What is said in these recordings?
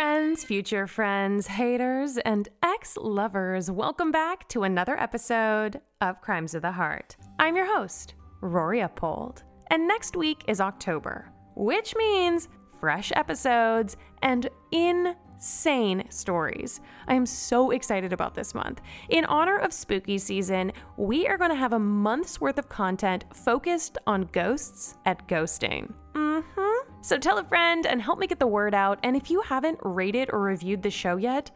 friends, future friends, haters, and ex lovers. Welcome back to another episode of Crimes of the Heart. I'm your host, Rory Uphold, and next week is October, which means fresh episodes and insane stories. I am so excited about this month. In honor of spooky season, we are going to have a month's worth of content focused on ghosts at ghosting. Mm hmm. So tell a friend and help me get the word out. And if you haven't rated or reviewed the show yet,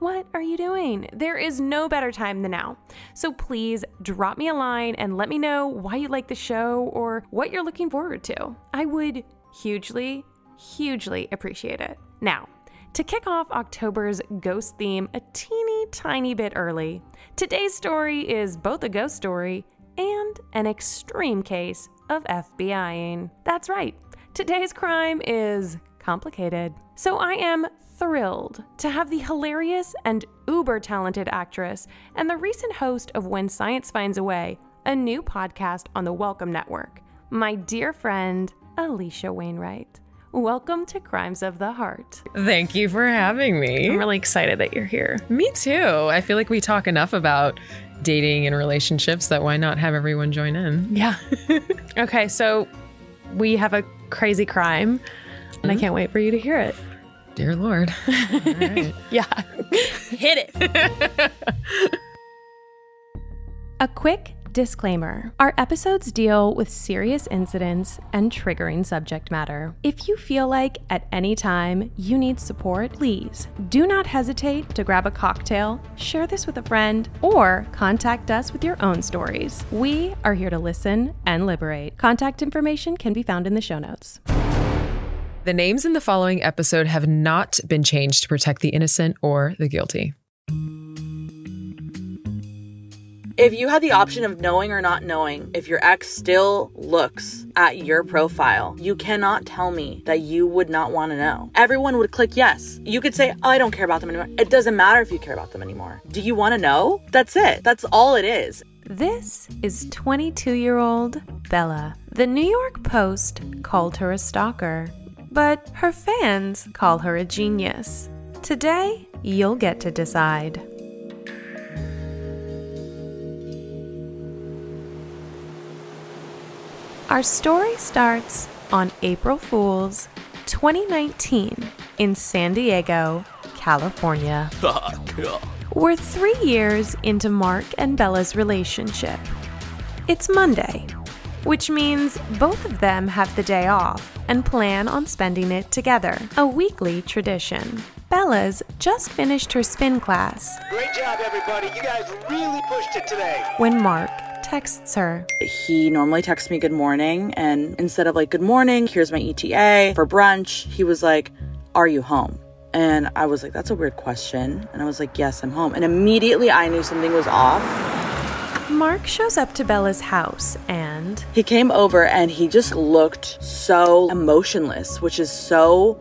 what are you doing? There is no better time than now. So please drop me a line and let me know why you like the show or what you're looking forward to. I would hugely, hugely appreciate it. Now, to kick off October's ghost theme a teeny tiny bit early, today's story is both a ghost story and an extreme case of FBIing. That's right. Today's crime is complicated. So I am thrilled to have the hilarious and uber talented actress and the recent host of When Science Finds a Way, a new podcast on the Welcome Network, my dear friend, Alisha Wainwright. Welcome to Crimes of the Heart. Thank you for having me. I'm really excited that you're here. Me too. I feel like we talk enough about dating and relationships that why not have everyone join in? Yeah. okay, so we have a crazy crime, and I mm-hmm. can't wait for you to hear it. Dear Lord. Right. Yeah. Hit it. A quick disclaimer our episodes deal with serious incidents and triggering subject matter. If you feel like at any time you need support, please do not hesitate to grab a cocktail, share this with a friend, or contact us with your own stories. We are here to listen and liberate. Contact information can be found in the show notes. The names in the following episode have not been changed to protect the innocent or the guilty. If you had the option of knowing or not knowing if your ex still looks at your profile, you cannot tell me that you would not want to know. Everyone would click yes. You could say, oh, I don't care about them anymore. It doesn't matter if you care about them anymore. Do you want to know? That's it. That's all it is. This is 22 year old Bella. The New York Post called her a stalker, but her fans call her a genius. Today, you'll get to decide. Our story starts on April Fool's 2019 in San Diego, California. Ah, We're three years into Mark and Bella's relationship. It's Monday, which means both of them have the day off and plan on spending it together, a weekly tradition. Bella's just finished her spin class Great job, everybody. You guys really pushed it today. when Mark texts her. He normally texts me good morning, and instead of like, good morning, here's my ETA for brunch, he was like, Are you home? And I was like, That's a weird question. And I was like, Yes, I'm home. And immediately I knew something was off. Mark shows up to Bella's house and He came over and he just looked so emotionless, which is so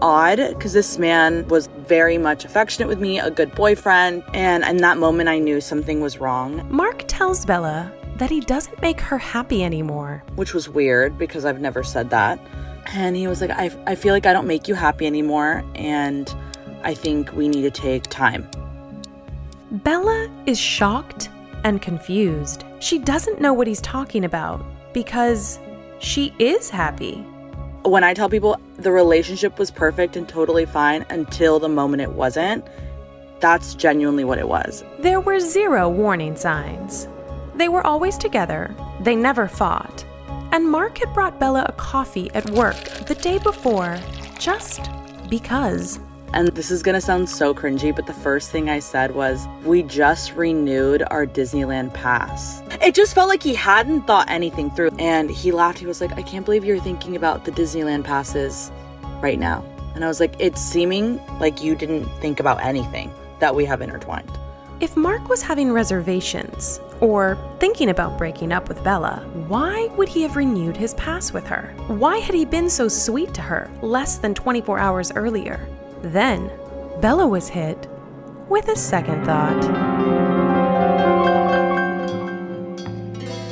odd because this man was very much affectionate with me, a good boyfriend. And in that moment, I knew something was wrong, Mark tells Bella that he doesn't make her happy anymore. which was weird because I've never said that. And he was like, I, I feel like I don't make you happy anymore. And I think we need to take time. Bella is shocked and confused. She doesn't know what he's talking about because she is happy. When I tell people the relationship was perfect and totally fine until the moment it wasn't, that's genuinely what it was. There were zero warning signs. They were always together, they never fought. And Mark had brought Bella a coffee at work the day before just because. And this is gonna sound so cringy, but the first thing I said was, We just renewed our Disneyland pass. It just felt like he hadn't thought anything through. And he laughed. He was like, I can't believe you're thinking about the Disneyland passes right now. And I was like, It's seeming like you didn't think about anything that we have intertwined. If Mark was having reservations or thinking about breaking up with Bella, why would he have renewed his pass with her? Why had he been so sweet to her less than 24 hours earlier? Then, Bella was hit with a second thought.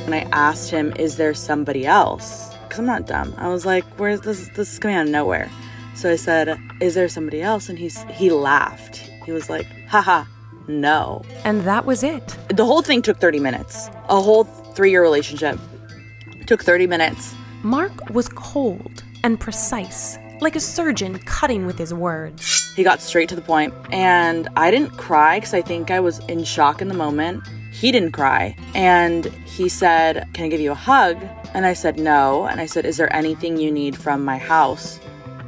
And I asked him, Is there somebody else? Because I'm not dumb. I was like, Where's this? This is coming out of nowhere. So I said, Is there somebody else? And he's, he laughed. He was like, Haha, no. And that was it. The whole thing took 30 minutes. A whole three year relationship took 30 minutes. Mark was cold and precise, like a surgeon cutting with his words. He got straight to the point, and I didn't cry because I think I was in shock in the moment. He didn't cry, and he said, Can I give you a hug? And I said, No. And I said, Is there anything you need from my house?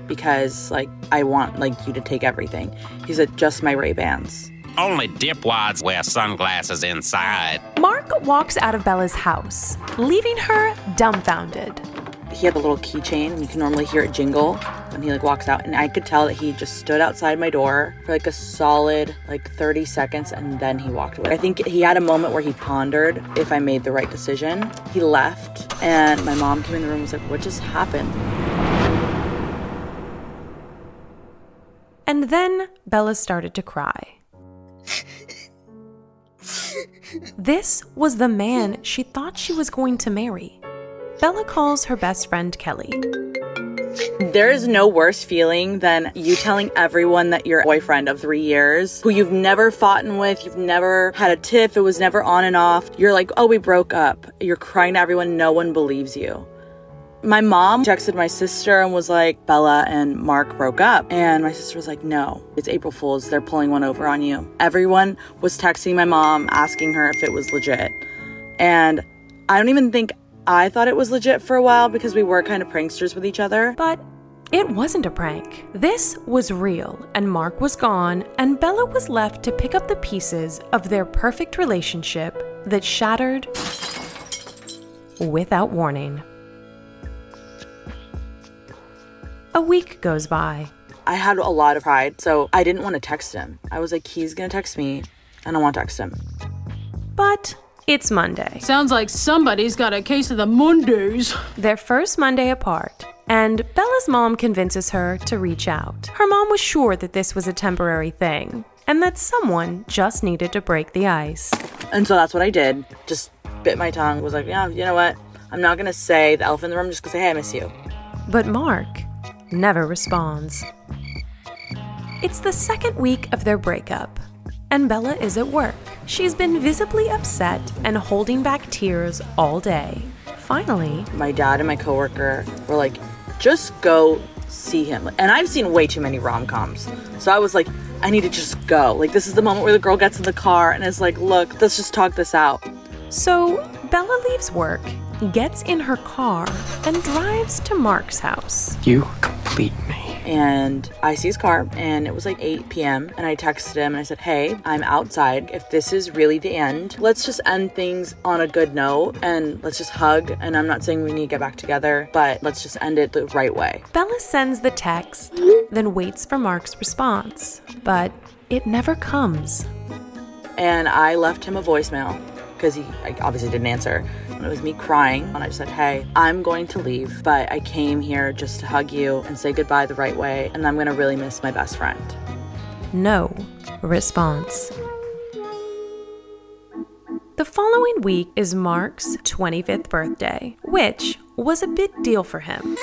Because, like, I want, like, you to take everything. He said, Just my Ray-Bans. Only dipwads wear sunglasses inside. Mark walks out of Bella's house, leaving her dumbfounded. He had the little keychain, and you can normally hear it jingle when he like walks out. And I could tell that he just stood outside my door for like a solid like 30 seconds, and then he walked away. I think he had a moment where he pondered if I made the right decision. He left, and my mom came in the room and was like, "What just happened?" And then Bella started to cry. This was the man she thought she was going to marry. Bella calls her best friend Kelly. There is no worse feeling than you telling everyone that your boyfriend of three years, who you've never fought with, you've never had a tiff, it was never on and off, you're like, oh, we broke up. You're crying to everyone, no one believes you. My mom texted my sister and was like, Bella and Mark broke up. And my sister was like, no, it's April Fool's. They're pulling one over on you. Everyone was texting my mom, asking her if it was legit. And I don't even think I thought it was legit for a while because we were kind of pranksters with each other. But it wasn't a prank. This was real, and Mark was gone, and Bella was left to pick up the pieces of their perfect relationship that shattered without warning. A week goes by. I had a lot of pride, so I didn't want to text him. I was like, he's gonna text me, and I want to text him. But it's Monday. Sounds like somebody's got a case of the Mondays. Their first Monday apart, and Bella's mom convinces her to reach out. Her mom was sure that this was a temporary thing, and that someone just needed to break the ice. And so that's what I did. Just bit my tongue, was like, yeah, you know what? I'm not gonna say the elephant in the room, I'm just gonna say, hey, I miss you. But Mark never responds. It's the second week of their breakup, and Bella is at work. She's been visibly upset and holding back tears all day. Finally, My dad and my coworker were like, just go see him. And I've seen way too many rom coms. So I was like, I need to just go. Like, this is the moment where the girl gets in the car and is like, look, let's just talk this out. so Bella leaves work, gets in her car, and drives to Mark's house. You complete me. And I see his car, and it was like 8 p.m. And I texted him and I said, Hey, I'm outside. If this is really the end, let's just end things on a good note and let's just hug. And I'm not saying we need to get back together, but let's just end it the right way. Bella sends the text, then waits for Mark's response. But it never comes. And I left him a voicemail because he obviously didn't answer. It was me crying. And I said, Hey, I'm going to leave, but I came here just to hug you and say goodbye the right way. And I'm going to really miss my best friend. No response. The following week is Mark's 25th birthday, which was a big deal for him.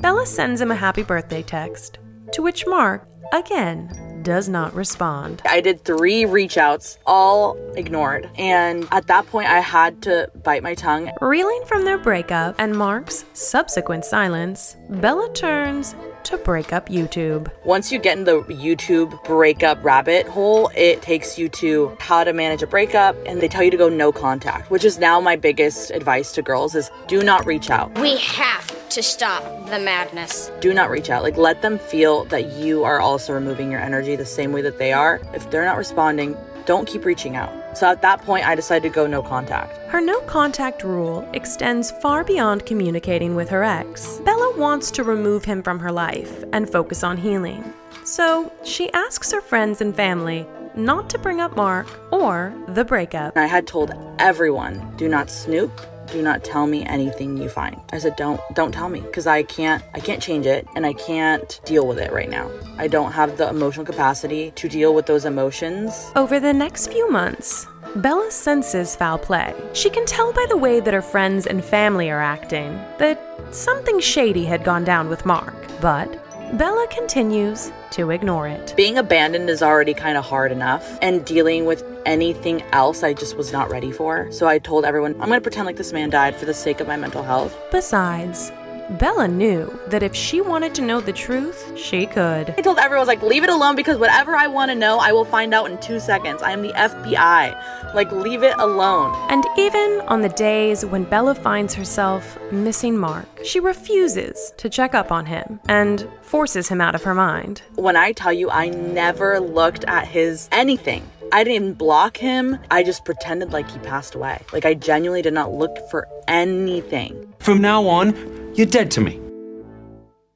Bella sends him a happy birthday text, to which Mark, again, does not respond. I did three reach outs, all ignored. And at that point, I had to bite my tongue. Reeling from their breakup and Mark's subsequent silence, Bella turns to break up YouTube. Once you get in the YouTube breakup rabbit hole, it takes you to how to manage a breakup and they tell you to go no contact, which is now my biggest advice to girls is do not reach out. We have to stop the madness. Do not reach out. Like let them feel that you are also removing your energy the same way that they are. If they're not responding, don't keep reaching out. So at that point, I decided to go no contact. Her no contact rule extends far beyond communicating with her ex. Bella wants to remove him from her life and focus on healing. So she asks her friends and family not to bring up Mark or the breakup. I had told everyone, do not snoop, do not tell me anything you find. I said don't don't tell me because I can't I can't change it and I can't deal with it right now. I don't have the emotional capacity to deal with those emotions. Over the next few months, Bella senses foul play. She can tell by the way that her friends and family are acting that something shady had gone down with Mark. But Bella continues to ignore it. Being abandoned is already kind of hard enough, and dealing with anything else I just was not ready for. So I told everyone, I'm gonna pretend like this man died for the sake of my mental health. Besides, Bella knew that if she wanted to know the truth, she could. I told everyone, I was like, leave it alone because whatever I want to know, I will find out in two seconds. I am the FBI. Like, leave it alone. And even on the days when Bella finds herself missing Mark, she refuses to check up on him and forces him out of her mind. When I tell you, I never looked at his anything. I didn't block him. I just pretended like he passed away. Like, I genuinely did not look for anything. From now on, you're dead to me.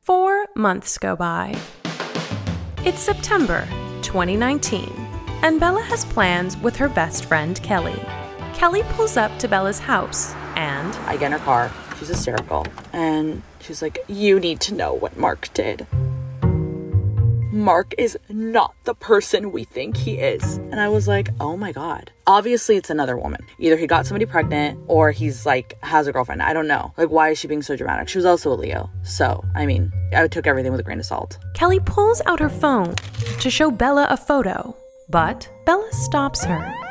Four months go by. It's September 2019, and Bella has plans with her best friend Kelly. Kelly pulls up to Bella's house and I get in her car. She's hysterical. And she's like, You need to know what Mark did. Mark is not the person we think he is. And I was like, oh my God. Obviously, it's another woman. Either he got somebody pregnant or he's like, has a girlfriend. I don't know. Like, why is she being so dramatic? She was also a Leo. So, I mean, I took everything with a grain of salt. Kelly pulls out her phone to show Bella a photo, but Bella stops her.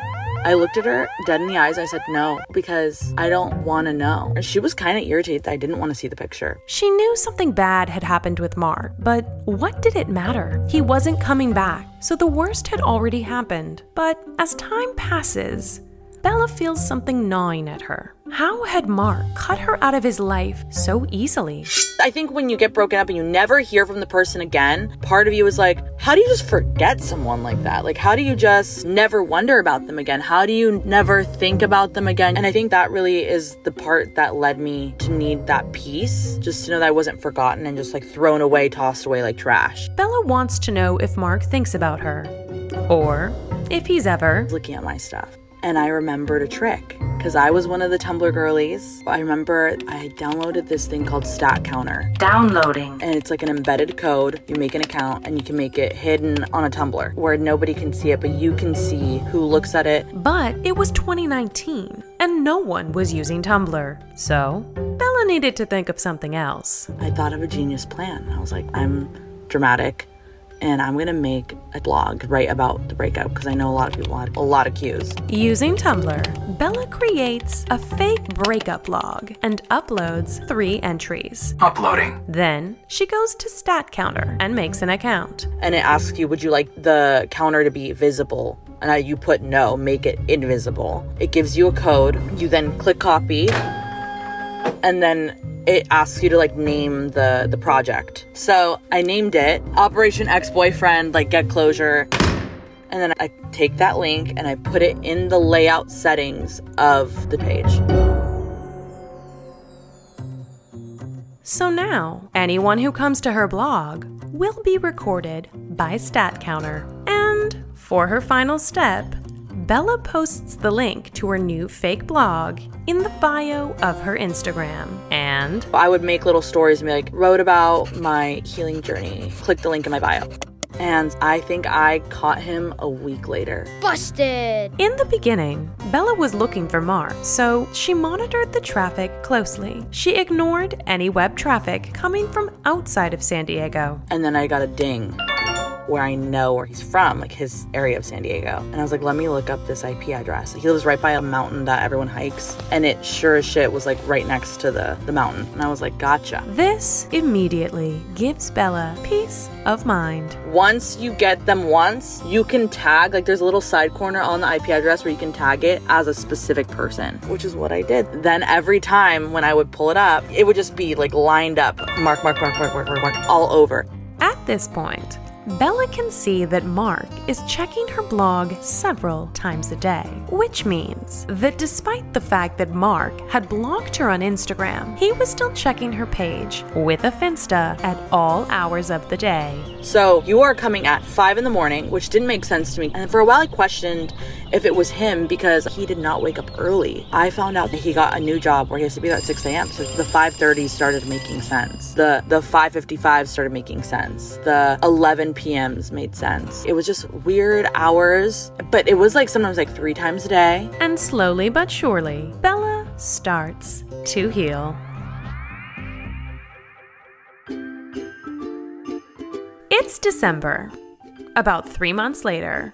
I looked at her dead in the eyes. I said, no, because I don't want to know. And she was kind of irritated that I didn't want to see the picture. She knew something bad had happened with Mark, but what did it matter? He wasn't coming back, so the worst had already happened. But as time passes, Bella feels something gnawing at her. How had Mark cut her out of his life so easily? I think when you get broken up and you never hear from the person again, part of you is like, how do you just forget someone like that? Like, how do you just never wonder about them again? How do you never think about them again? And I think that really is the part that led me to need that peace, just to know that I wasn't forgotten and just like thrown away, tossed away like trash. Bella wants to know if Mark thinks about her, or if he's ever looking at my stuff and I remembered a trick because I was one of the Tumblr girlies. I remember I downloaded this thing called Stat Counter. Downloading. And it's like an embedded code. You make an account and you can make it hidden on a Tumblr where nobody can see it, but you can see who looks at it. But it was 2019 and no one was using Tumblr. So Bella needed to think of something else. I thought of a genius plan. I was like, I'm dramatic and I'm gonna make a blog right about the breakup because I know a lot of people had a lot of cues. Using Tumblr, Bella creates a fake breakup blog and uploads three entries. Uploading. Then she goes to Stat Counter and makes an account. And it asks you, would you like the counter to be visible? And I, you put no, make it invisible. It gives you a code. You then click copy, and then it asks you to like name the the project. So I named it Operation Ex Boyfriend, like get closure. And then I take that link and I put it in the layout settings of the page. So now, anyone who comes to her blog will be recorded by Stat Counter. And for her final step, Bella posts the link to her new fake blog in the bio of her Instagram. And I would make little stories and be like, wrote about my healing journey. Click the link in my bio. And I think I caught him a week later. Busted! In the beginning, Bella was looking for Mark, so she monitored the traffic closely. She ignored any web traffic coming from outside of San Diego. And then I got a ding where I know where he's from, like his area of San Diego. And I was like, let me look up this IP address. He lives right by a mountain that everyone hikes. And it sure as shit was like right next to the, the mountain. And I was like, gotcha. This immediately gives Bella peace of mind. Once you get them once, you can tag, like there's a little side corner on the IP address where you can tag it as a specific person, which is what I did. Then every time when I would pull it up, it would just be like lined up, mark, mark, mark, mark, mark, mark, mark, all over. At this point, Bella can see that Mark is checking her blog several times a day, which means that despite the fact that Mark had blocked her on Instagram, he was still checking her page with a Finsta at all hours of the day. So you are coming at five in the morning, which didn't make sense to me. And for a while, I questioned if it was him because he did not wake up early. I found out that he got a new job where he has to be at 6 a.m. So the 5:30 started making sense. The the 5:55 started making sense. The 11 p.m.s made sense. It was just weird hours, but it was like sometimes like three times a day. And slowly but surely, Bella starts to heal. It's December. About three months later,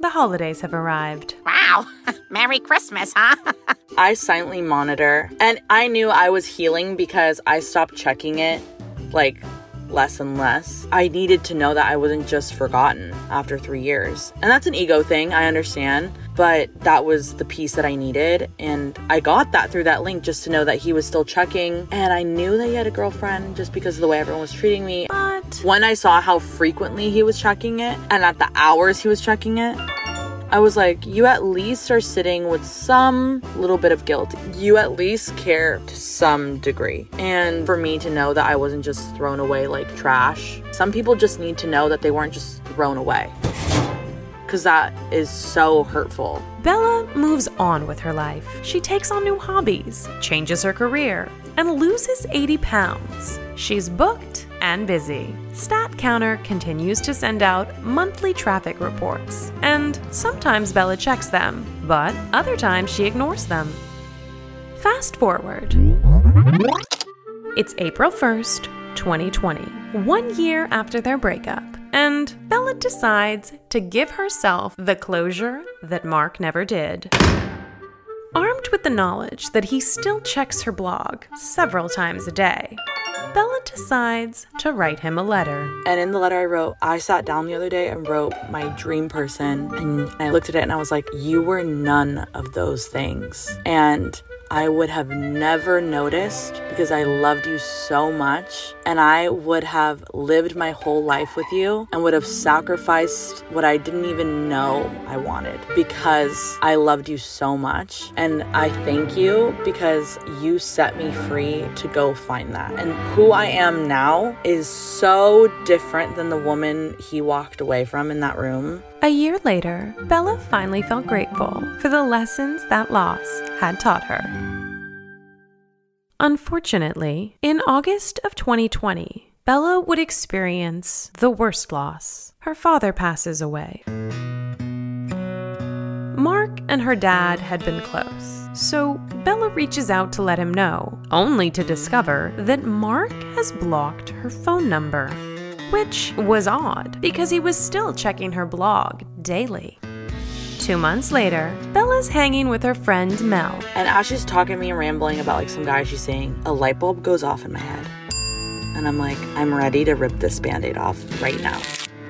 the holidays have arrived. Wow. Merry Christmas, huh? I silently monitor, and I knew I was healing because I stopped checking it like less and less. I needed to know that I wasn't just forgotten after three years. And that's an ego thing, I understand, but that was the piece that I needed. And I got that through that link just to know that he was still checking. And I knew that he had a girlfriend just because of the way everyone was treating me. But When I saw how frequently he was checking it and at the hours he was checking it, I was like, you at least are sitting with some little bit of guilt. You at least care to some degree. And for me to know that I wasn't just thrown away like trash, some people just need to know that they weren't just thrown away. Because that is so hurtful. Bella moves on with her life. She takes on new hobbies, changes her career, and loses 80 pounds. She's booked and busy. StatCounter continues to send out monthly traffic reports, and sometimes Bella checks them, but other times she ignores them. Fast forward. It's April 1st, 2020, one year after their breakup, and Bella decides to give herself the closure that Mark never did. Armed with the knowledge that he still checks her blog several times a day, Bella decides to write him a letter. And in the letter I wrote, I sat down the other day and wrote my dream person. And I looked at it and I was like, You were none of those things. And I would have never noticed because I loved you so much. And I would have lived my whole life with you and would have sacrificed what I didn't even know I wanted because I loved you so much. And I thank you because you set me free to go find that. And who I am now is so different than the woman he walked away from in that room. A year later, Bella finally felt grateful for the lessons that loss had taught her. Unfortunately, in August of 2020, Bella would experience the worst loss. Her father passes away. Mark and her dad had been close, so Bella reaches out to let him know, only to discover that Mark has blocked her phone number. Which was odd because he was still checking her blog daily. Two months later, Bella's hanging with her friend Mel. And as she's talking to me and rambling about like some guy she's seeing, a light bulb goes off in my head. And I'm like, I'm ready to rip this band aid off right now.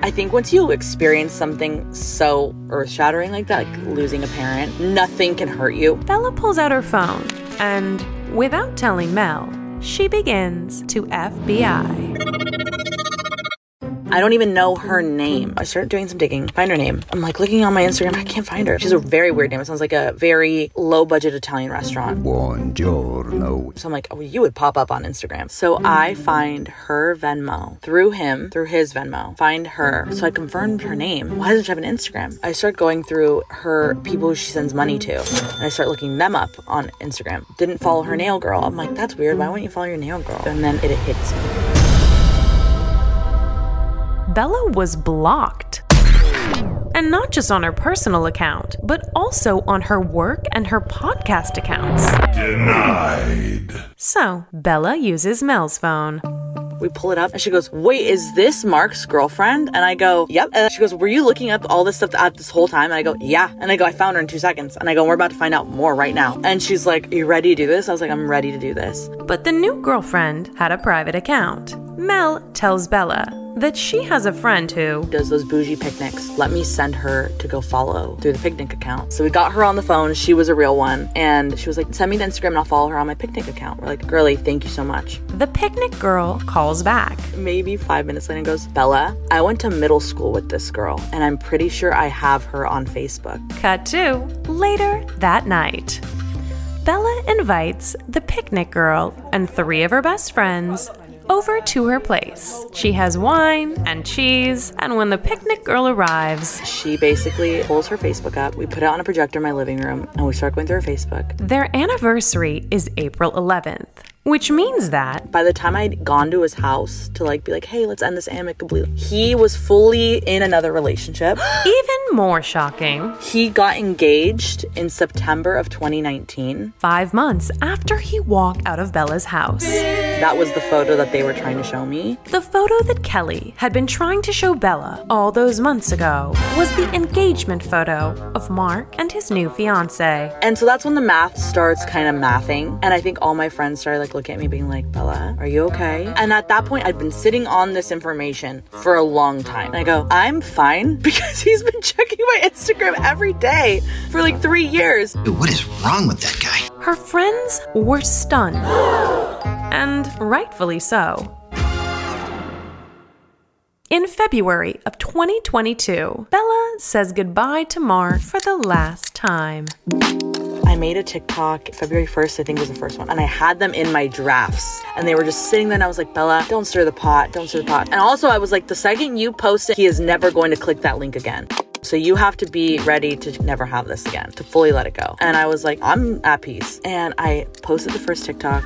I think once you experience something so earth shattering like that, like losing a parent, nothing can hurt you. Bella pulls out her phone and, without telling Mel, she begins to FBI. I don't even know her name. I started doing some digging, find her name. I'm like looking on my Instagram, I can't find her. She's a very weird name. It sounds like a very low budget Italian restaurant. Buongiorno. So I'm like, oh, you would pop up on Instagram. So I find her Venmo through him, through his Venmo, find her. So I confirmed her name. Why doesn't she have an Instagram? I start going through her people she sends money to, and I start looking them up on Instagram. Didn't follow her nail girl. I'm like, that's weird. Why wouldn't you follow your nail girl? And then it hits me. Bella was blocked. And not just on her personal account, but also on her work and her podcast accounts. Denied. So, Bella uses Mel's phone. We pull it up and she goes, Wait, is this Mark's girlfriend? And I go, Yep. And she goes, Were you looking up all this stuff at this whole time? And I go, Yeah. And I go, I found her in two seconds. And I go, We're about to find out more right now. And she's like, Are you ready to do this? I was like, I'm ready to do this. But the new girlfriend had a private account. Mel tells Bella that she has a friend who Does those bougie picnics. Let me send her to go follow through the picnic account. So we got her on the phone. She was a real one. And she was like, Send me the Instagram and I'll follow her on my picnic account. We're like, Girlie, thank you so much. the picnic girl calls back. Maybe five minutes later and goes, Bella, I went to middle school with this girl and I'm pretty sure I have her on Facebook. Cut to later that night. Bella invites the picnic girl and three of her best friends over to her place. She has wine and cheese, and when the picnic girl arrives, She basically pulls her Facebook up. We put it on a projector in my living room and we start going through her Facebook. their anniversary is April 11th, which means that By the time I'd gone to his house to like be like, hey, let's end this amicably, he was fully in another relationship. even more shocking, He got engaged in September of 2019. five months after he walked out of Bella's house. That was the photo that they were trying to show me. The photo that Kelly had been trying to show Bella all those months ago was the engagement photo of Mark and his new fiance. And so that's when the math starts kind of mathing. And I think all my friends started like looking at me being like, Bella, are you okay? And at that point, I'd been sitting on this information for a long time. And I go, I'm fine because he's been checking my Instagram every day for like three years. Dude, what is wrong with that guy? Her friends were stunned. And rightfully so. In February of 2022, Bella says goodbye to Mark for the last time. I made a TikTok February 1st, I think was the first one, and I had them in my drafts. And they were just sitting there, and I was like, Bella, don't stir the pot, don't stir the pot. And also, I was like, the second you post it, he is never going to click that link again. So you have to be ready to never have this again, to fully let it go. And I was like, I'm at peace. And I posted the first TikTok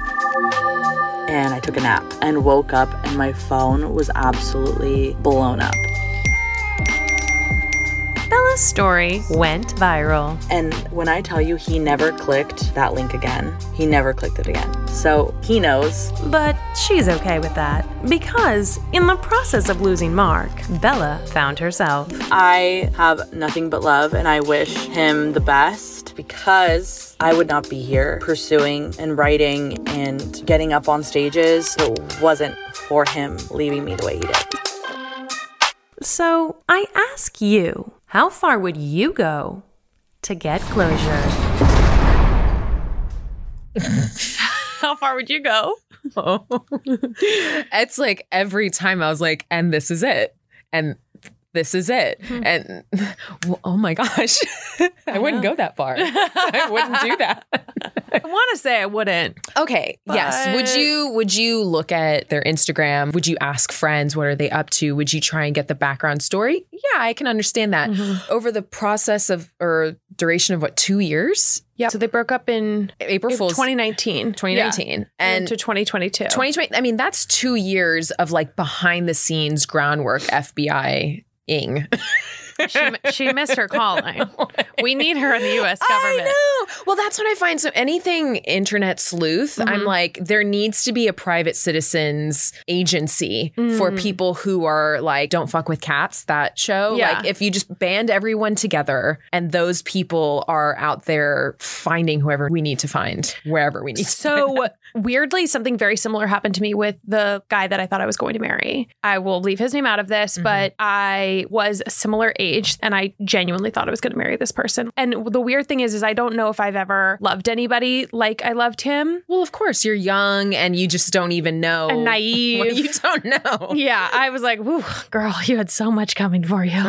and I took a nap and woke up and my phone was absolutely blown up. Bella's story went viral. And when I tell you he never clicked that link again, he never clicked it again. So he knows. But she's okay with that because in the process of losing Mark, Bella found herself. I have nothing but love and I wish him the best because I would not be here pursuing and writing and getting up on stages. if It wasn't for him leaving me the way he did. So I ask you, how far would you go to get closure? how far would you go? it's like every time I was like, and this is it. And this is it. Hmm. And well, oh my gosh, I wouldn't go that far. I wouldn't do that. I want to say I wouldn't. Okay. yes. Would you would you look at their Instagram? Would you ask friends what are they up to? Would you try and get the background story? Yeah, I can understand that. Mm-hmm. Over the process of or duration of what, two years? Yeah. So they broke up in April Fool's 2019. 2019. Yeah. And into 2022. 2020 i mean that's two years of like behind the scenes groundwork fbi ing she, she missed her calling. We need her in the U.S. government. I know. Well, that's what I find. So anything internet sleuth, I'm Mhm. like, there needs to be a private citizens agency for Mm. people who are like, don't fuck with cats. That show, Yeah. like, if you just band everyone together, and those people are out there finding whoever we need to find, wherever we need. to find So weirdly, something very similar happened to me with the guy that I thought I was going to marry. I will leave his name out of this, mm-hmm. but I was a similar age and I genuinely thought I was going to marry this person. And the weird thing is, is I don't know if I've ever loved anybody like I loved him. Well, of course, you're young and you just don't even know. And naive. You don't know. Yeah, I was like, "Woo, girl, you had so much coming for you."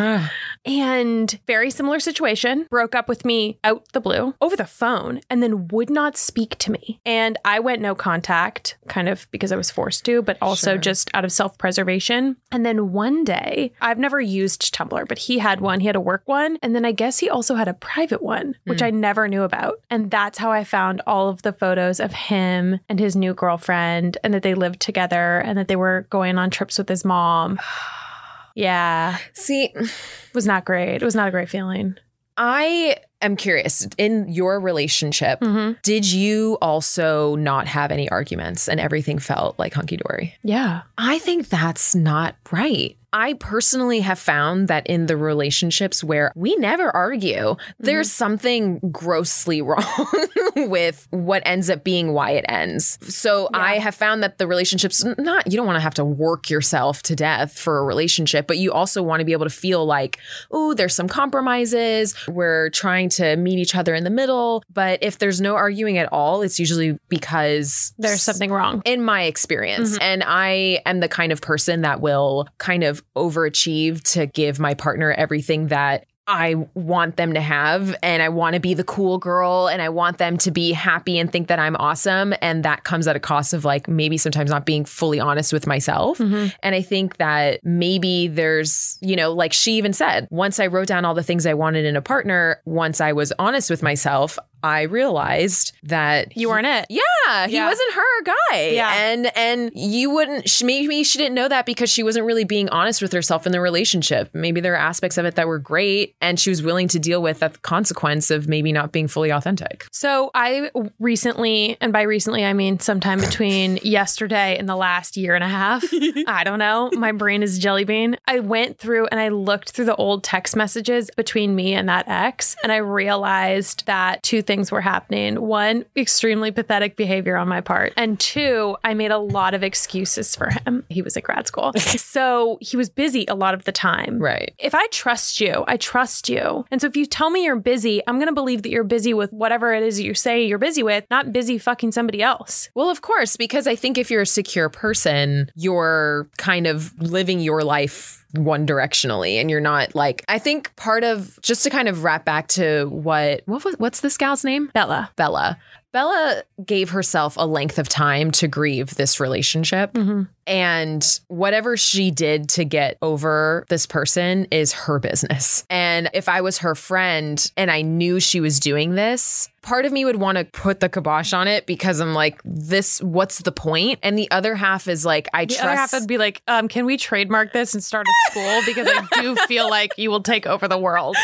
And very similar situation, broke up with me out the blue over the phone and then would not speak to me. And I went no contact, kind of because I was forced to, but also Sure. just out of self-preservation. And then one day, I've never used Tumblr, but he had one, he had a work one, and then I guess he also had a private one, which hmm. I never knew about. And that's how I found all of the photos of him and his new girlfriend and that they lived together and that they were going on trips with his mom. Yeah. See, It was not great. It was not a great feeling. I am curious in your relationship, Mm-hmm. did you also not have any arguments and everything felt like hunky dory? Yeah. I think that's not right. I personally have found that in the relationships where we never argue, there's something grossly wrong with what ends up being why it ends. So I have found that the relationships, not, you don't want to have to work yourself to death for a relationship, but you also want to be able to feel like, oh, there's some compromises. We're trying to meet each other in the middle. But if there's no arguing at all, it's usually because There's something wrong. in my experience. Mm-hmm. And I am the kind of person that will kind of overachieve to give my partner everything that I want them to have. And I want to be the cool girl and I want them to be happy and think that I'm awesome. And that comes at a cost of like maybe sometimes not being fully honest with myself. Mm-hmm. And I think that maybe there's, you know, like she even said, once I wrote down all the things I wanted in a partner, once I was honest with myself, I realized that You weren't it. Yeah, he Yeah. wasn't her guy. Yeah. and and you wouldn't. She, maybe she didn't know that because she wasn't really being honest with herself in the relationship. Maybe there are aspects of it that were great, and she was willing to deal with the consequence of maybe not being fully authentic. So I recently, and by recently I mean sometime between yesterday and the last year and a half. I don't know. My brain is jelly bean. I went through and I looked through the old text messages between me and that ex, and I realized that two things were happening. One, extremely pathetic behavior on my part, and two, I made a lot of excuses for him. He was at grad school, so he was busy a lot of the time. Right. If I trust you, I trust you. And so if you tell me you're busy, I'm going to believe that you're busy with whatever it is you say you're busy with, not busy fucking somebody else. Well, of course, because I think if you're a secure person, you're kind of living your life one directionally and you're not like I think part of just to kind of wrap back to what what was what's this gal's name? Bella. Bella. Bella gave herself a length of time to grieve this relationship. And whatever she did to get over this person is her business. And if I was her friend and I knew she was doing this, part of me would want to put the kibosh on it because I'm like, this, what's the point? And the other half is like, I The trust. other half would be like, um, can we trademark this and start a school? Because I do feel like you will take over the world.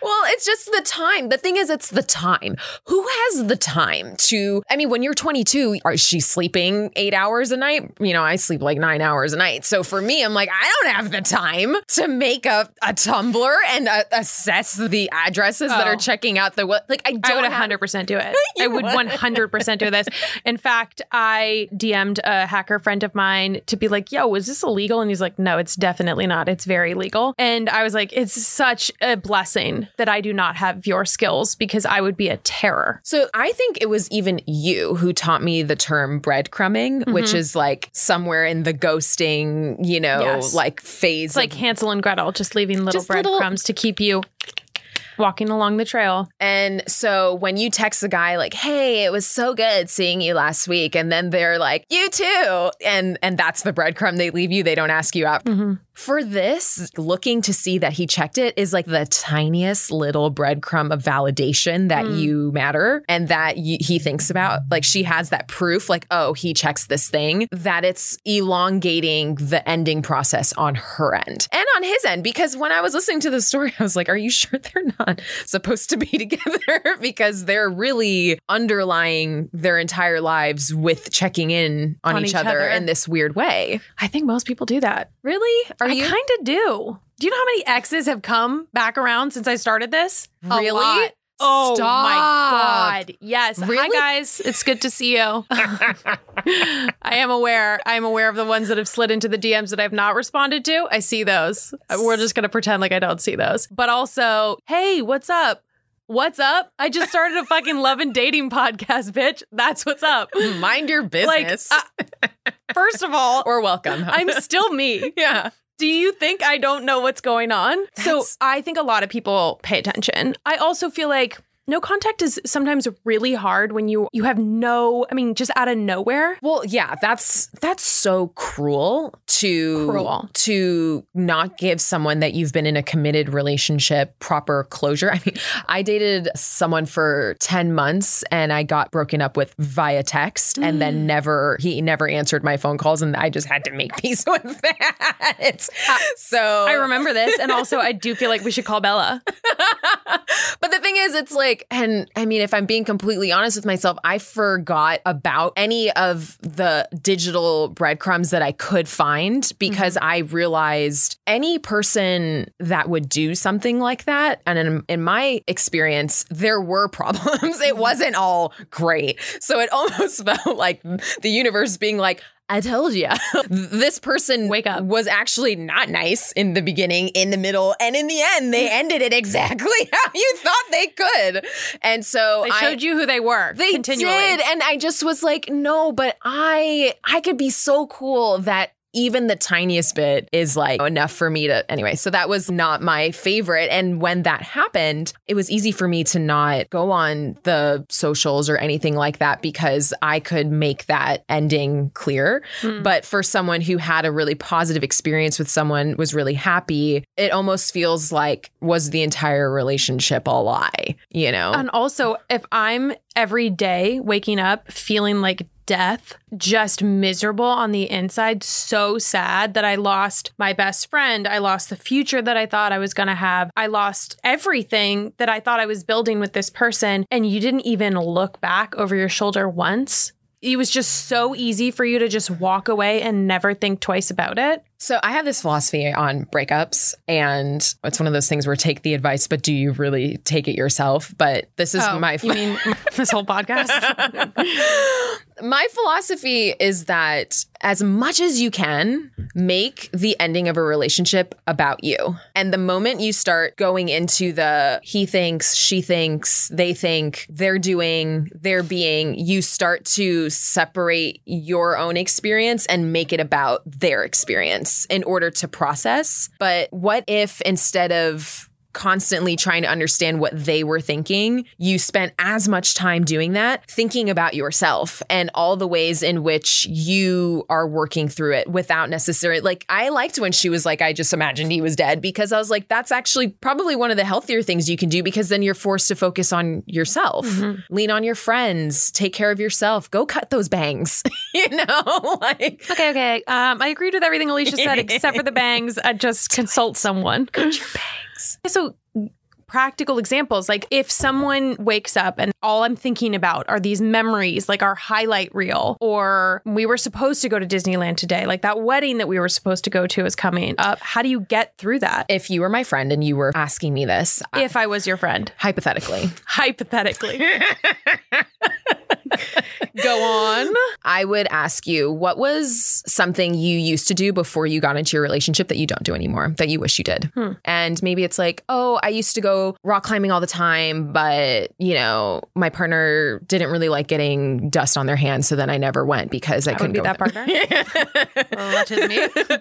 Well, it's just the time. The thing is, it's the time. Who has the time to? I mean, when you're 22, are she sleeping eight hours a night? You know, I sleep like nine hours a night. So for me, I'm like, I don't have the time to make a, a Tumblr and uh, assess the addresses that Oh. are checking out the what. Like, I I don't would have- 100% do it. I would would. 100% do this. In fact, I DM'd a hacker friend of mine to be like, yo, is this illegal? And he's like, no, it's definitely not. It's very legal. And I was like, it's such a blessing that I do not have your skills because I would be a terror. So I think it was even you who taught me the term breadcrumbing, which Mhm. is like somewhere in the ghosting, you know, Yes. like phase. It's like Hansel and Gretel, just leaving little- breadcrumbs to keep you walking along the trail. And so when you text a guy like, "Hey, it was so good seeing you last week," and then they're like, "You too," and and that's the breadcrumb they leave you. They don't ask you out. For this, looking to see that he checked it is like the tiniest little breadcrumb of validation that Mm. you matter and that y- he thinks about. Like she has that proof, like, oh, he checks this thing, that it's elongating the ending process on her end and on his end. Because when I was listening to the story, I was like, are you sure they're not supposed to be together? because they're really underlying their entire lives with checking in on, On each, each other, other. in this weird way. I think most people do that. Really? Are I you? kind of do. Do you know how many exes have come back around since I started this? Really? Oh Stop. my god. Yes. Hi guys. It's good to see you. I am aware. I am aware of the ones that have slid into the DMs that I've not responded to. I see those. We're just going to pretend like I don't see those. But also, hey, what's up? What's up? I just started a fucking love and dating podcast, bitch. That's what's up. Mind your Like, business. uh, first of all, or welcome. I'm still me. yeah. Do you think I don't know what's going on? so I think a lot of people pay attention. I also feel like no contact is sometimes really hard when you you have no, I mean, just out of nowhere. Well, yeah, that's that's so cruel to Cruel. to not give someone that you've been in a committed relationship proper closure. I mean, I dated someone for 10 months and I got broken up with via text and then mm. never he never answered my phone calls and I just had to make peace with that. Uh, so I remember this, and also I do feel like we should call Bella. but the thing is, it's like, and I mean, if I'm being completely honest with myself, I forgot about any of the digital breadcrumbs that I could find because mm-hmm. I realized any person that would do something like that, and in, in my experience, there were problems. it mm-hmm. wasn't all great. So it almost felt like the universe being like, I told you. this person Wake up. was actually not nice in the beginning, in the middle, and in the end, they mm. ended it exactly how you thought they could. And so They I- showed you who they were. they did, and I just was like, no, but I I could be so cool that even the tiniest bit is like enough for me to anyway. So that was not my favorite. And when that happened, it was easy for me to not go on the socials or anything like that because I could make that ending clear. Hmm. But for someone who had a really positive experience with someone, was really happy, it almost feels like was the entire relationship a lie, you know? And also, if I'm every day waking up feeling like death, just miserable on the inside, so sad that I lost my best friend, I lost the future that I thought I was going to have, I lost everything that I thought I was building with this person, and you didn't even look back over your shoulder once. It was just so easy for you to just walk away and never think twice about it. So I have this philosophy on breakups, and it's one of those things where take the advice, but do you really take it yourself? But this is Oh, my you mean this whole podcast? my philosophy is that as much as you can, make the ending of a relationship about you. And the moment you start going into the he thinks, she thinks, they think, they're doing, they're being, you start to separate your own experience and make it about their experience in order to process. But what if instead of constantly trying to understand what they were thinking, you spent as much time doing that, thinking about yourself and all the ways in which you are working through it without necessarily like I liked when she was like, I just imagined he was dead because I was like, that's actually probably one of the healthier things you can do because then you're forced to focus on yourself. Lean on your friends, take care of yourself, go cut those bangs. you know? like Okay, okay. Um, I agreed with everything Alisha said except for the bangs. I just consult someone. Cut your bangs. So practical examples like if someone wakes up and all i'm thinking about are these memories like our highlight reel or we were supposed to go to disneyland today like that wedding that we were supposed to go to is coming up. How do you get through that? If you were my friend and you were asking me this, if i was your friend. Hypothetically, hypothetically go on. I would ask you what was something you used to do before you got into your relationship that you don't do anymore that you wish you did. Hmm. And maybe it's like, oh, I used to go rock climbing all the time, but you know, my partner didn't really like getting dust on their hands, so then I never went because I, i couldn't be go that partner? Is me.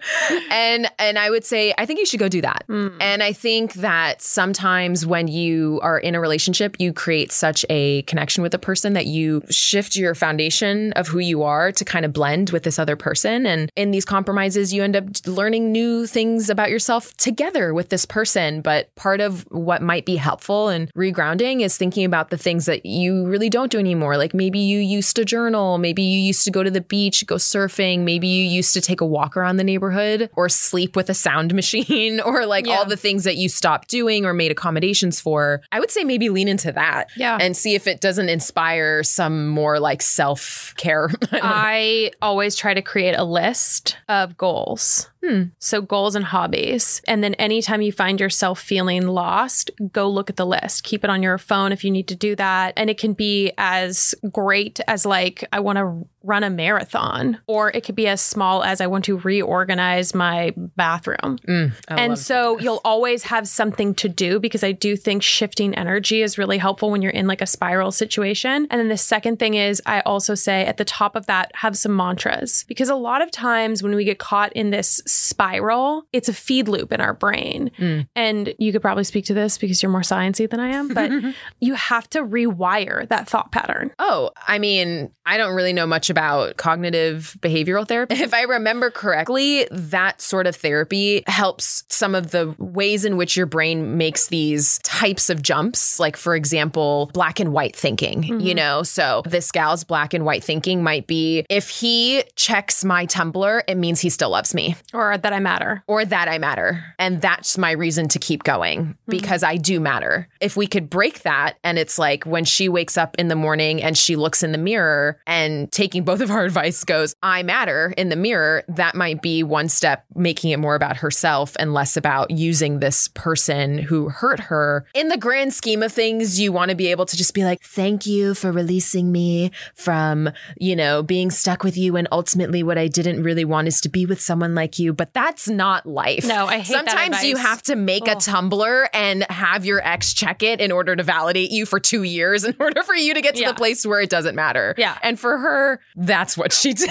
And and I would say I think you should go do that. Hmm. And I think that sometimes when you are in a relationship, you create such a connection with a person that you shift your foundation of who you are to kind of blend with this other person. And in these compromises, you end up learning new things about yourself together with this person. But part of what might be helpful and regrounding is thinking about the things that you really don't do anymore. Like maybe you used to journal, maybe you used to go to the beach, go surfing, maybe you used to take a walk around the neighborhood or sleep with a sound machine or like Yeah. all the things that you stopped doing or made accommodations for. I would say maybe lean into that Yeah. and see if it doesn't inspire some more like self care. I always try to create a list of goals. Hmm. So, goals and hobbies. And then, anytime you find yourself feeling lost, go look at the list. Keep it on your phone if you need to do that. And it can be as great as, like, I want to run a marathon, or it could be as small as I want to reorganize my bathroom. Mm, and so, you'll always have something to do because I do think shifting energy is really helpful when you're in like a spiral situation. And then the second thing is, I also say at the top of that, have some mantras because a lot of times when we get caught in this spiral, it's a feed loop in our brain. Mm. And you could probably speak to this because you're more sciencey than I am, but you have to rewire that thought pattern. Oh, I mean, I don't really know much about cognitive behavioral therapy. If I remember correctly, that sort of therapy helps some of the ways in which your brain makes these types of jumps. Like, for example, black and white thinking, you mm-hmm. know? So, this gal's black and white thinking might be if he checks my Tumblr, it means he still loves me Or that I matter. or that I matter. And that's my reason to keep going hmm. because I do matter. If we could break that, and it's like when she wakes up in the morning and she looks in the mirror and taking both of our advice goes, I matter in the mirror, that might be one step making it more about herself and less about using this person who hurt her. In the grand scheme of things, you want to be able to just be like, thank you for releasing me me from, you know, being stuck with you. And ultimately, what I didn't really want is to be with someone like you. But that's not life. No, I hate that Sometimes you have to make a Tumblr and have your ex check it in order to validate you for two years in order for you to get to Yeah. the place where it doesn't matter. Yeah. And for her, that's what she did.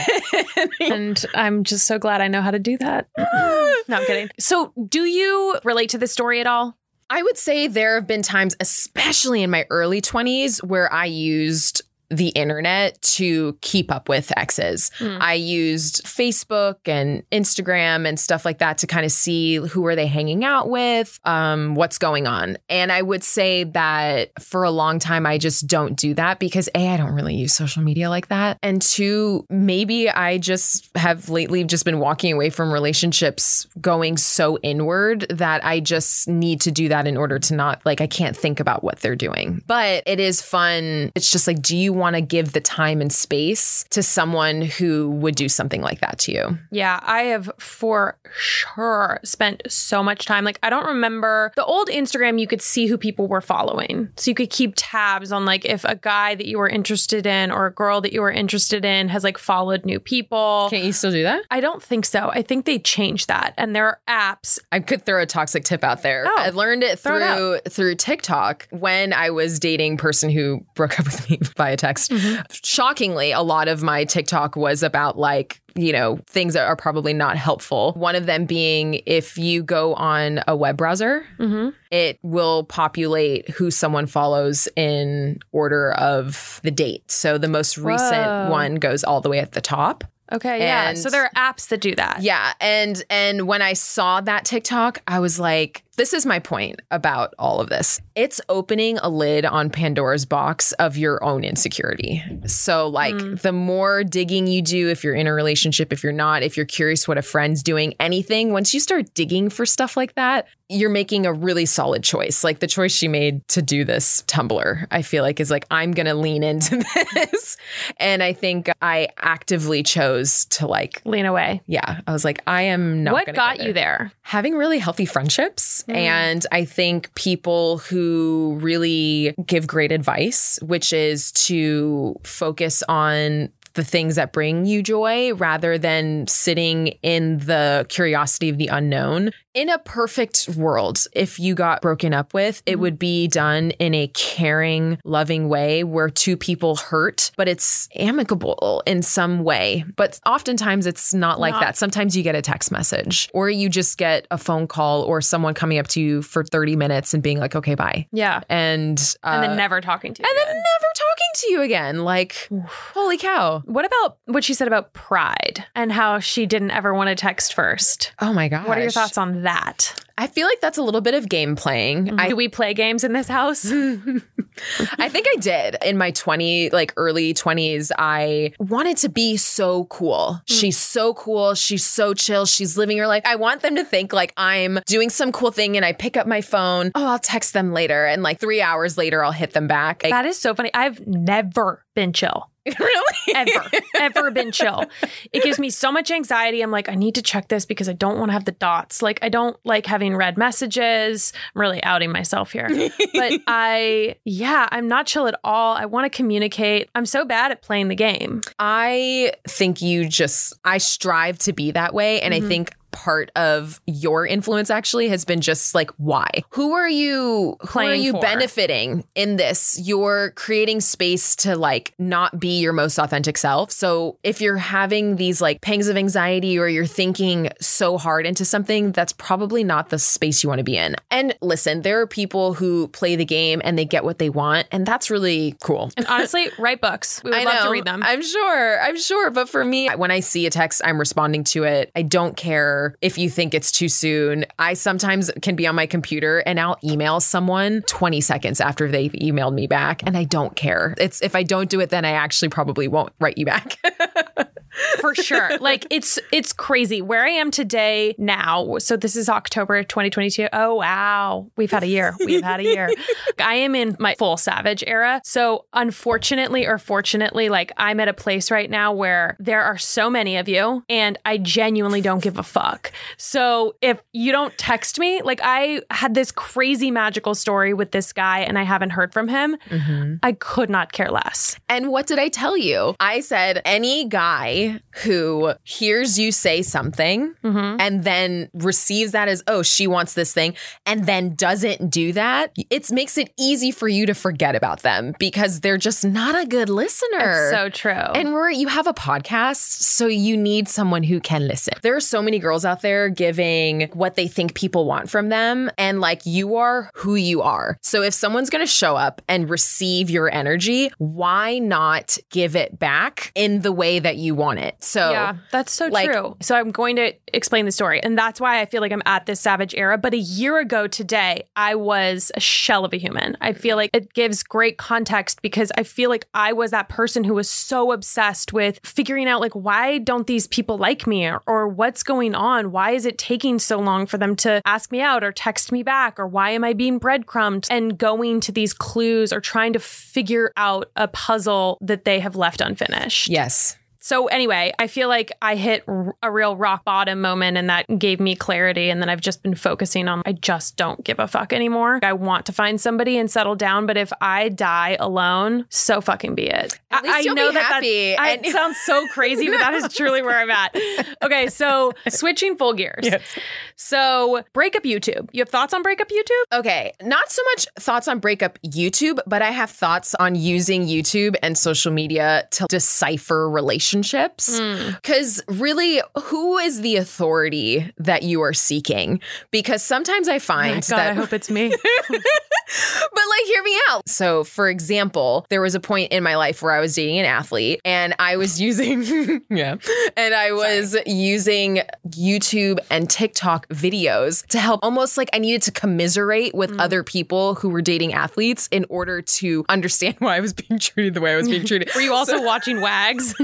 and I'm just so glad I know how to do that. no, I'm kidding. So, do you relate to this story at all? I would say there have been times, especially in my early 20s, where I used the internet to keep up with exes. Hmm. I used Facebook and Instagram and stuff like that to kind of see who are they hanging out with, um, what's going on. And I would say that for a long time, I just don't do that because A, I don't really use social media like that. And two, maybe I just have lately just been walking away from relationships going so inward that I just need to do that in order to not, like, I can't think about what they're doing. But it is fun. It's just like, do you want to give the time and space to someone who would do something like that to you? Yeah, I have for sure spent so much time. Like, I don't remember the old Instagram, you could see who people were following. So you could keep tabs on like if a guy that you were interested in or a girl that you were interested in has like followed new people. Can't you still do that? I don't think so. I think they changed that. And there are apps. I could throw a toxic tip out there. Oh, I learned it throw it through through TikTok when I was dating person who broke up with me via text. Shockingly, a lot of my TikTok was about like you know things that are probably not helpful. One of them being if you go on a web browser, Mm-hmm. it will populate who someone follows in order of the date. So the most recent Whoa. one goes all the way at the top. Okay, yeah. So there are apps that do that. Yeah, and and when I saw that TikTok, I was like, this is my point about all of this. It's opening a lid on Pandora's box of your own insecurity. So like mm. the more digging you do if you're in a relationship, if you're not, if you're curious what a friend's doing, anything, once you start digging for stuff like that, you're making a really solid choice. Like the choice she made to do this Tumblr, I feel like is like I'm going to lean into this. And I think I actively chose to like Lean away. yeah, I was like, I am not. what got go you there? Having really healthy friendships, Mm-hmm. and I think people who really give great advice, which is to focus on the things that bring you joy rather than sitting in the curiosity of the unknown. In a perfect world, if you got broken up with, it would be done in a caring, loving way where two people hurt, but it's amicable in some way. But oftentimes it's not like Not- that. Sometimes you get a text message or you just get a phone call or someone coming up to you for 30 minutes and being like, okay, bye. Yeah. And, uh, And then never talking to you. and then again. never talking to you again. Like, holy cow. What about what she said about pride and how she didn't ever want to text first? Oh my God. What are your thoughts on that? that? I feel like that's a little bit of game playing. Mm-hmm. I Do we play games in this house? I think I did in my 20 like early 20s I wanted to be so cool. Hmm. She's so cool, she's so chill, she's living her life. I want them to think like I'm doing some cool thing and I pick up my phone, "Oh, I'll text them later." And like 3 hours later I'll hit them back. Like, that is so funny. I've never been chill. really? Ever, ever been chill. It gives me so much anxiety. I'm like, I need to check this because I don't want to have the dots. Like, I don't like having read messages. I'm really outing myself here. But I, yeah, I'm not chill at all. I want to communicate. I'm so bad at playing the game. I think you just I strive to be that way and I mm-hmm. think part of your influence actually has been just like why who are you who are you for. benefiting in this you're creating space to like not be your most authentic self so if you're having these like pangs of anxiety or you're thinking so hard into something that's probably not the space you want to be in and listen there are people who play the game and they get what they want and that's really cool And honestly, write books. We would I love know. to read them. I'm sure. I'm sure. But for me, when I see a text, I'm responding to it. I don't care if you think it's too soon. I sometimes can be on my computer and I'll email someone 20 seconds after they've emailed me back, and I don't care. It's if I don't do it, then I actually probably won't write you back. for sure. Like it's it's crazy where I am today now. So this is October 2022. Oh wow, we've had a year. We've had a year. I am in my full savage era. So unfortunately or fortunately, like I'm at a place right now where there are so many of you, and I genuinely don't give a fuck. So if you don't text me, like I had this crazy magical story with this guy, and I haven't heard from him. Mm-hmm. I could not care less. And what did I tell you? I said any guy who hears you say something mm-hmm. and then receives that as, oh, she wants this thing, and then doesn't do that, it makes it easy for you to forget about them because they're just not a good listener. It's so true. And Rory, you have a podcast, so you need someone who can listen. There are so many girls out there giving what they think people want from them, and like you are who you are. So if someone's going to show up and receive your energy, why not give it back in the way that you want it? So Yeah, that's so like- true. So I'm going to explain the story. And that's why I feel like I'm at this savage era. But a year ago today, I was a shell of a human. I feel like it gives great context because I feel like I was that person who was so obsessed with figuring out like why don't these people like me or, or what's going on? Why is it taking so long for them to ask me out or text me back? Or why am I being breadcrumbed and going to these clues or trying to figure out a puzzle that they have left unfinished? yes. So anyway, I feel like I hit a real rock bottom moment and that gave me clarity and then I've just been focusing on I just don't give a fuck anymore. I want to find somebody and settle down, but if I die alone, so fucking be it. At least I, you'll I know be that happy I- and- it sounds so crazy, but that is truly where I'm at. Okay, so switching full gears. So breakup YouTube. You have thoughts on breakup YouTube? Okay, not so much thoughts on breakup YouTube, but I have thoughts on using YouTube and social media to decipher relationships. Because really, who is the authority that you are seeking? Because sometimes I Oh find God, that I hope it's me. but like hear me out. So for example, there was a point in my life where I was dating an athlete and I was using yeah, and I was using YouTube and TikTok videos to help almost like I needed to commiserate with Mm. other people who were dating athletes in order to understand why I was being treated the way I was being treated. Were you also watching Wags?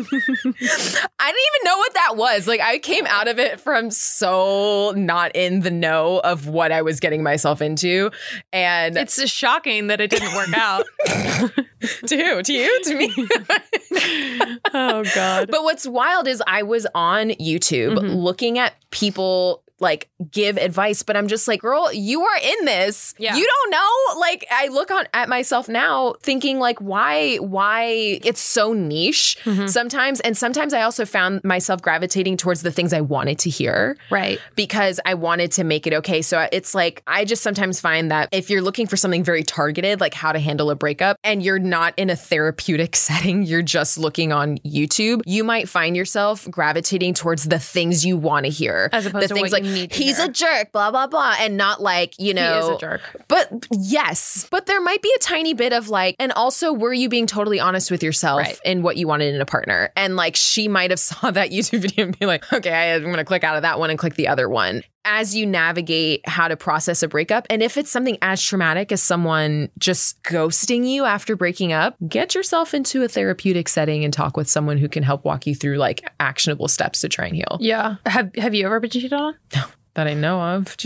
I didn't even know what that was. Like I came out of it from so not in the know of what I was getting myself into. And it's just shocking that it didn't work out. to who? To you? To me? oh God. But what's wild is I was on YouTube Mm-hmm. looking at people like give advice, but I'm just like, girl, you are in this. Yeah. You don't know. Like I look on at myself now thinking like why why it's so niche Mm-hmm. sometimes. And sometimes I also found myself gravitating towards the things I wanted to hear. Right. Because I wanted to make it okay. So it's like I just sometimes find that if you're looking for something very targeted, like how to handle a breakup, and you're not in a therapeutic setting, you're just looking on YouTube, you might find yourself gravitating towards the things you want to hear. As opposed the to things like you need to he's a jerk, blah blah blah, and not like you know he is a jerk. But yes, but there might be a tiny bit of like, and also were you being totally honest with yourself Right. in what you wanted in a partner? And like she might have saw that YouTube video and be like, okay, I'm gonna click out of that one and click the other one. As you navigate how to process a breakup, and if it's something as traumatic as someone just ghosting you after breaking up, get yourself into a therapeutic setting and talk with someone who can help walk you through like actionable steps to try and heal. Yeah. Have Have you ever been cheated on? No, that I know of.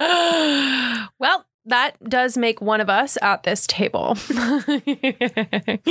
Well, that does make one of us at this table.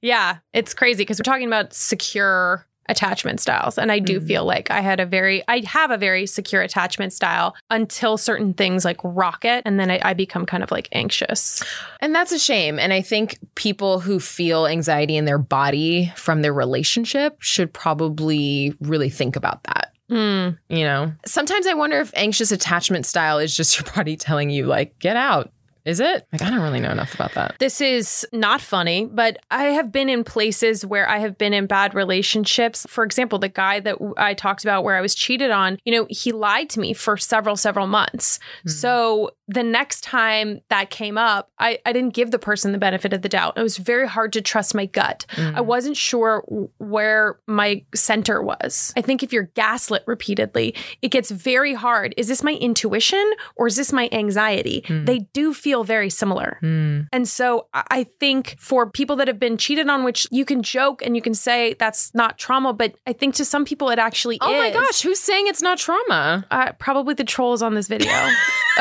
yeah, it's crazy because we're talking about secure attachment styles and I do feel like I had a very I have a very secure attachment style until certain things like rocket and then I, I become kind of like anxious. And that's a shame. And I think people who feel anxiety in their body from their relationship should probably really think about that. Mm. You know, sometimes I wonder if anxious attachment style is just your body telling you, like, get out. Is it? Like, I don't really know enough about that. This is not funny, but I have been in places where I have been in bad relationships. For example, the guy that I talked about where I was cheated on, you know, he lied to me for several, several months. Hmm. So the next time that came up, I, I didn't give the person the benefit of the doubt. It was very hard to trust my gut. I hmm. wasn't sure where my center was. I think if you're gaslit repeatedly, it gets very hard. Is this my intuition or is this my anxiety? Hmm. They do feel feel very similar. And so I think for people that have been cheated on, which you can joke and you can say that's not trauma, but I think to some people it actually Oh my gosh, who's saying it's not trauma? Uh, probably the trolls on this video.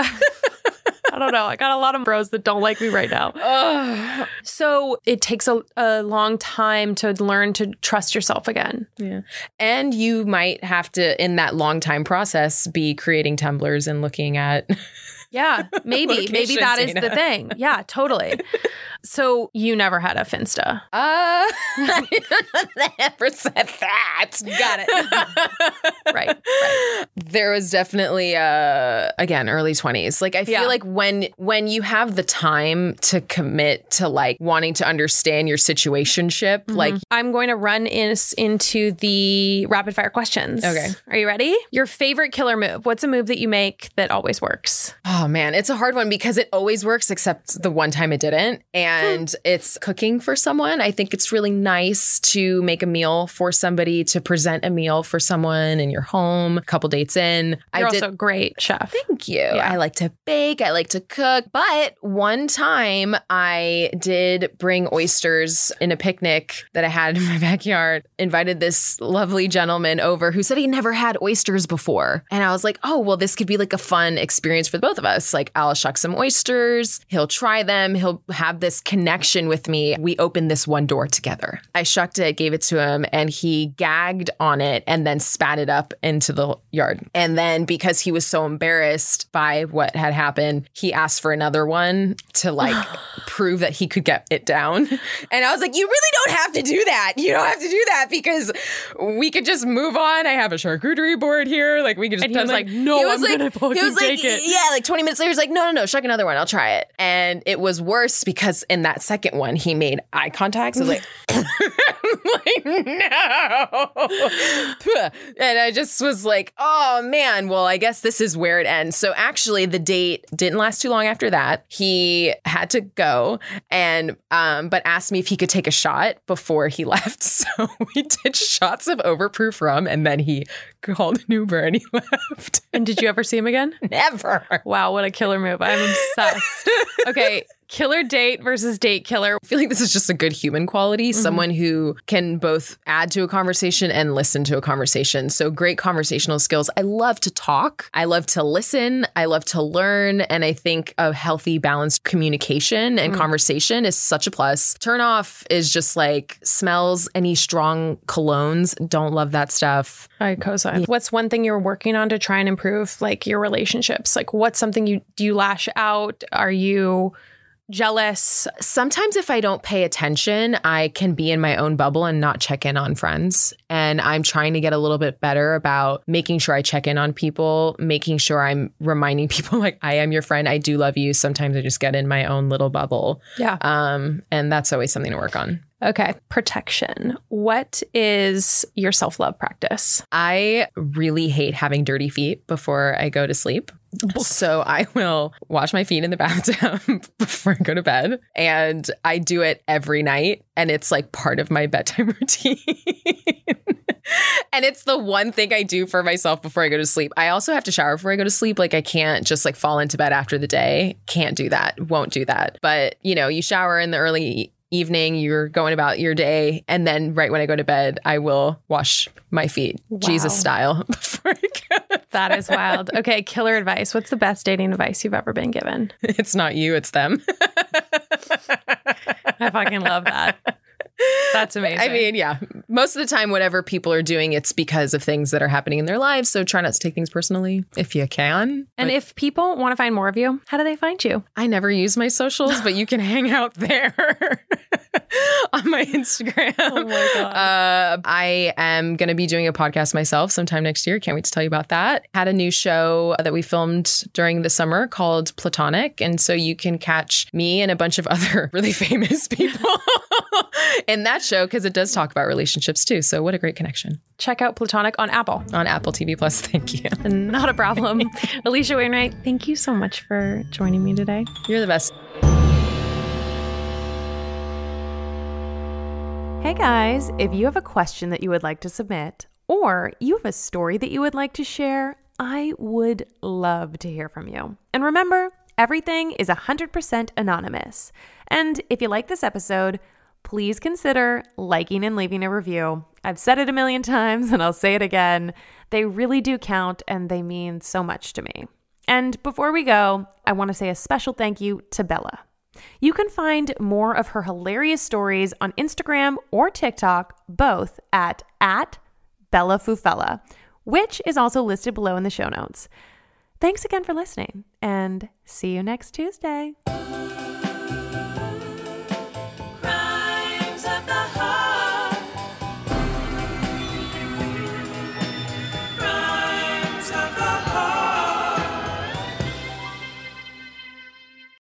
I don't know. I got a lot of bros that don't like me right now. So it takes a, a long time to learn to trust yourself again. Yeah. And you might have to, in that long time process, be creating Tumblrs and looking at. Yeah, maybe. maybe that is the thing. Yeah, totally. So you never had a Finsta. Uh, I never said that. Got it. right. Right. There was definitely, uh, again, early twenties. Like I feel Yeah. like when when you have the time to commit to like wanting to understand your situationship, like I'm going to run in, into the rapid fire questions. Okay. Are you ready? Your favorite killer move. What's a move that you make that always works? Oh Oh, man, it's a hard one because it always works except the one time it didn't. And hmm. it's cooking for someone. I think it's really nice to make a meal for somebody, to present a meal for someone in your home, a couple dates in. You're I did also a great chef. Thank you. I like to bake, I like to cook. But one time I did bring oysters in a picnic that I had in my backyard, invited this lovely gentleman over who said he never had oysters before. And I was like, oh, well, this could be like a fun experience for the both of us. Like, I'll shuck some oysters, he'll try them, he'll have this connection with me. We opened this one door together. I shucked it, gave it to him, and he gagged on it and then spat it up into the yard. And then because he was so embarrassed by what had happened, he asked for another one to like prove that he could get it down. And I was like, you really don't have to do that. You don't have to do that because we could just move on. I have a charcuterie board here. Like we could just And he was like, "No, He was I'm gonna he fucking was like, take it. Yeah, like 20 minutes later, he's like, no, no, no, shuck another one. I'll try it. And it was worse because in that second one, he made eye contact. So I was like, like, no. And I just was like, oh man, well, I guess this is where it ends. So actually, the date didn't last too long after that. He had to go and, um, but asked me if he could take a shot before he left. So we did shots of overproof rum and then he called an Uber and he left. And did you ever see him again? Never. Wow, what a killer move. I'm obsessed. Okay, killer date versus date killer. I feel like this is just a good human quality, mm-hmm. someone who can both add to a conversation and listen to a conversation. So great conversational skills. I love to talk. I love to listen. I love to learn. And I think a healthy, balanced communication and mm. conversation is such a plus. Turn off is just like smells any strong colognes. Don't love that stuff. I co-sign. What's one thing you're working on to try and improve like your relationships? Like what's something you do you lash out? Are you jealous? Sometimes, if I don't pay attention, I can be in my own bubble and not check in on friends. And I'm trying to get a little bit better about making sure I check in on people, making sure I'm reminding people like, I am your friend. I do love you. Sometimes I just get in my own little bubble. Yeah. Um, and that's always something to work on. Okay. Protection. What is your self-love practice? I really hate having dirty feet before I go to sleep. So I will wash my feet in the bathtub before I go to bed. And I do it every night. And it's like part of my bedtime routine. and it's the one thing I do for myself before I go to sleep. I also have to shower before I go to sleep. Like I can't just like fall into bed after the day. Can't do that. Won't do that. But you know, you shower in the early evening, you're going about your day. And then right when I go to bed, I will wash my feet, Jesus style, before I go. That is wild. Okay, killer advice. What's the best dating advice you've ever been given? It's not you, it's them. I fucking love that. That's amazing. I mean, yeah. Most of the time, whatever people are doing, it's because of things that are happening in their lives. So try not to take things personally if you can. and if people want to find more of you, how do they find you? I never use my socials, but you can hang out there on my Instagram. Oh my God. Uh, I am going to be doing a podcast myself sometime next year. Can't wait to tell you about that. Had a new show that we filmed during the summer called Platonic. And so you can catch me and a bunch of other really famous people in that show because it does talk about relationships too. So what a great connection. Check out Platonic on Apple. On Apple TV Plus. Thank you. Not a problem. Alisha Wainwright, thank you so much for joining me today. You're the best. Hey guys, if you have a question that you would like to submit, or you have a story that you would like to share, I would love to hear from you. And remember, everything is 100% anonymous. And if you like this episode, please consider liking and leaving a review. I've said it a million times and I'll say it again. They really do count and they mean so much to me. And before we go, I want to say a special thank you to Bella. You can find more of her hilarious stories on Instagram or TikTok, both at, at Bella Fufella, which is also listed below in the show notes. Thanks again for listening and see you next Tuesday.